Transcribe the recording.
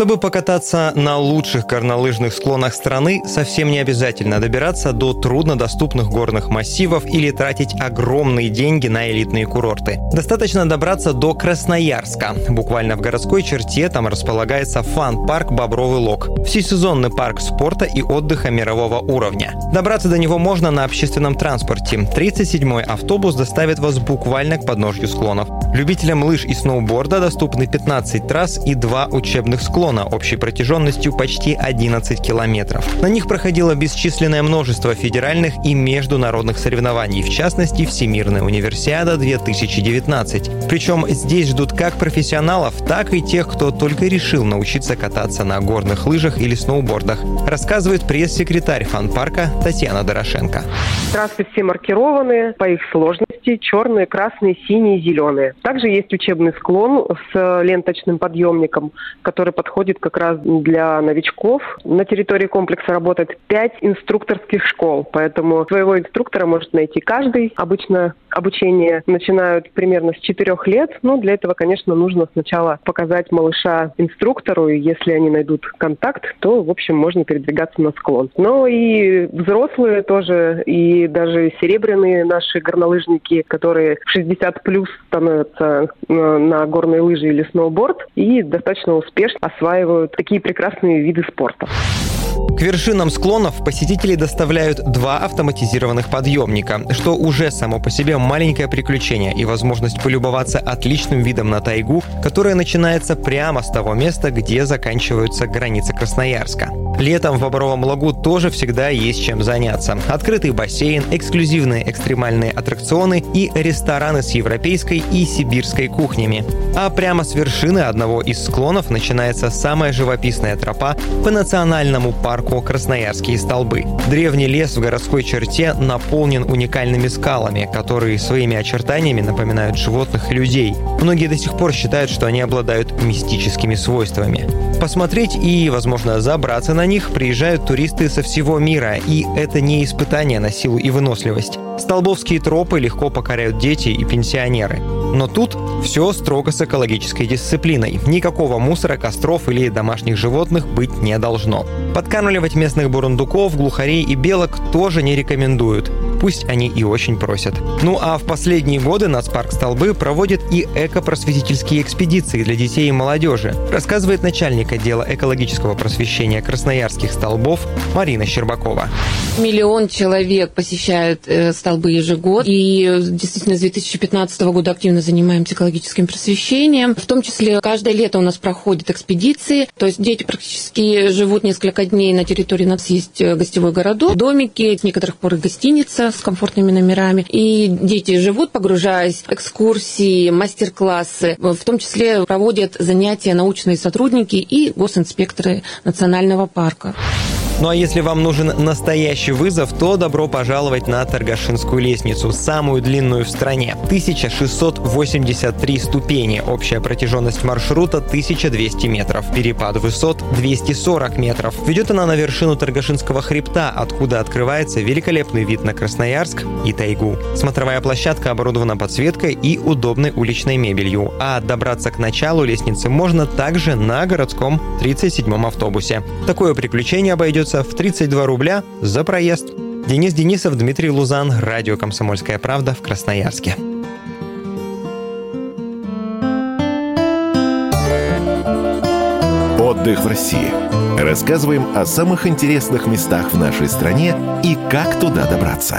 Чтобы покататься на лучших горнолыжных склонах страны, совсем не обязательно добираться до труднодоступных горных массивов или тратить огромные деньги на элитные курорты. Достаточно добраться до Красноярска. Буквально в городской черте там располагается фан-парк «Бобровый лог». Всесезонный парк спорта и отдыха мирового уровня. Добраться до него можно на общественном транспорте. 37-й автобус доставит вас буквально к подножью склонов. Любителям лыж и сноуборда доступны 15 трасс и два учебных склона склона общей протяженностью почти 11 километров. На них проходило бесчисленное множество федеральных и международных соревнований, в частности, Всемирная универсиада 2019. Причем здесь ждут как профессионалов, так и тех, кто только решил научиться кататься на горных лыжах или сноубордах, рассказывает пресс-секретарь фан-парка Татьяна Дорошенко. Трассы все маркированы по их сложности, черные, красные, синие, зеленые. Также есть учебный склон с ленточным подъемником, который подходит подходит как раз для новичков. На территории комплекса работает пять инструкторских школ, поэтому своего инструктора может найти каждый. Обычно обучение начинают примерно с четырех лет. Но для этого, конечно, нужно сначала показать малыша инструктору, и если они найдут контакт, то, в общем, можно передвигаться на склон. Но и взрослые тоже, и даже серебряные наши горнолыжники, которые 60 плюс становятся на горные лыжи или сноуборд, и достаточно успешно осваивают осваивают такие прекрасные виды спорта. К вершинам склонов посетителей доставляют два автоматизированных подъемника, что уже само по себе маленькое приключение и возможность полюбоваться отличным видом на тайгу, которая начинается прямо с того места, где заканчиваются границы Красноярска. Летом в Бобровом лагу тоже всегда есть чем заняться. Открытый бассейн, эксклюзивные экстремальные аттракционы и рестораны с европейской и сибирской кухнями. А прямо с вершины одного из склонов начинается самая живописная тропа по национальному парку Красноярские столбы. Древний лес в городской черте наполнен уникальными скалами, которые своими очертаниями напоминают животных и людей. Многие до сих пор считают, что они обладают мистическими свойствами. Посмотреть и, возможно, забраться на них приезжают туристы со всего мира, и это не испытание на силу и выносливость. Столбовские тропы легко покоряют дети и пенсионеры. Но тут все строго с экологической дисциплиной. Никакого мусора, костров или домашних животных быть не должно. Подкармливать местных бурундуков, глухарей и белок тоже не рекомендуют. Пусть они и очень просят. Ну а в последние годы Нацпарк Столбы проводит и эко-просветительские экспедиции для детей и молодежи, рассказывает начальник отдела экологического просвещения красноярских столбов Марина Щербакова. Миллион человек посещают э, столбы ежегодно. И действительно с 2015 года активно занимаемся экологическим просвещением. В том числе каждое лето у нас проходят экспедиции. То есть дети практически живут несколько дней на территории. У нас есть э, гостевой городок, домики, с некоторых пор и гостиница с комфортными номерами. И дети живут, погружаясь в экскурсии, мастер-классы. В том числе проводят занятия научные сотрудники и госинспекторы национального парка. Ну а если вам нужен настоящий вызов, то добро пожаловать на Торгашинскую лестницу, самую длинную в стране. 1683 ступени, общая протяженность маршрута 1200 метров, перепад высот 240 метров. Ведет она на вершину Торгашинского хребта, откуда открывается великолепный вид на Красноярск и тайгу. Смотровая площадка оборудована подсветкой и удобной уличной мебелью, а добраться к началу лестницы можно также на городском 37-м автобусе. Такое приключение обойдется обойдется в 32 рубля за проезд. Денис Денисов, Дмитрий Лузан, радио «Комсомольская правда» в Красноярске. Отдых в России. Рассказываем о самых интересных местах в нашей стране и как туда добраться.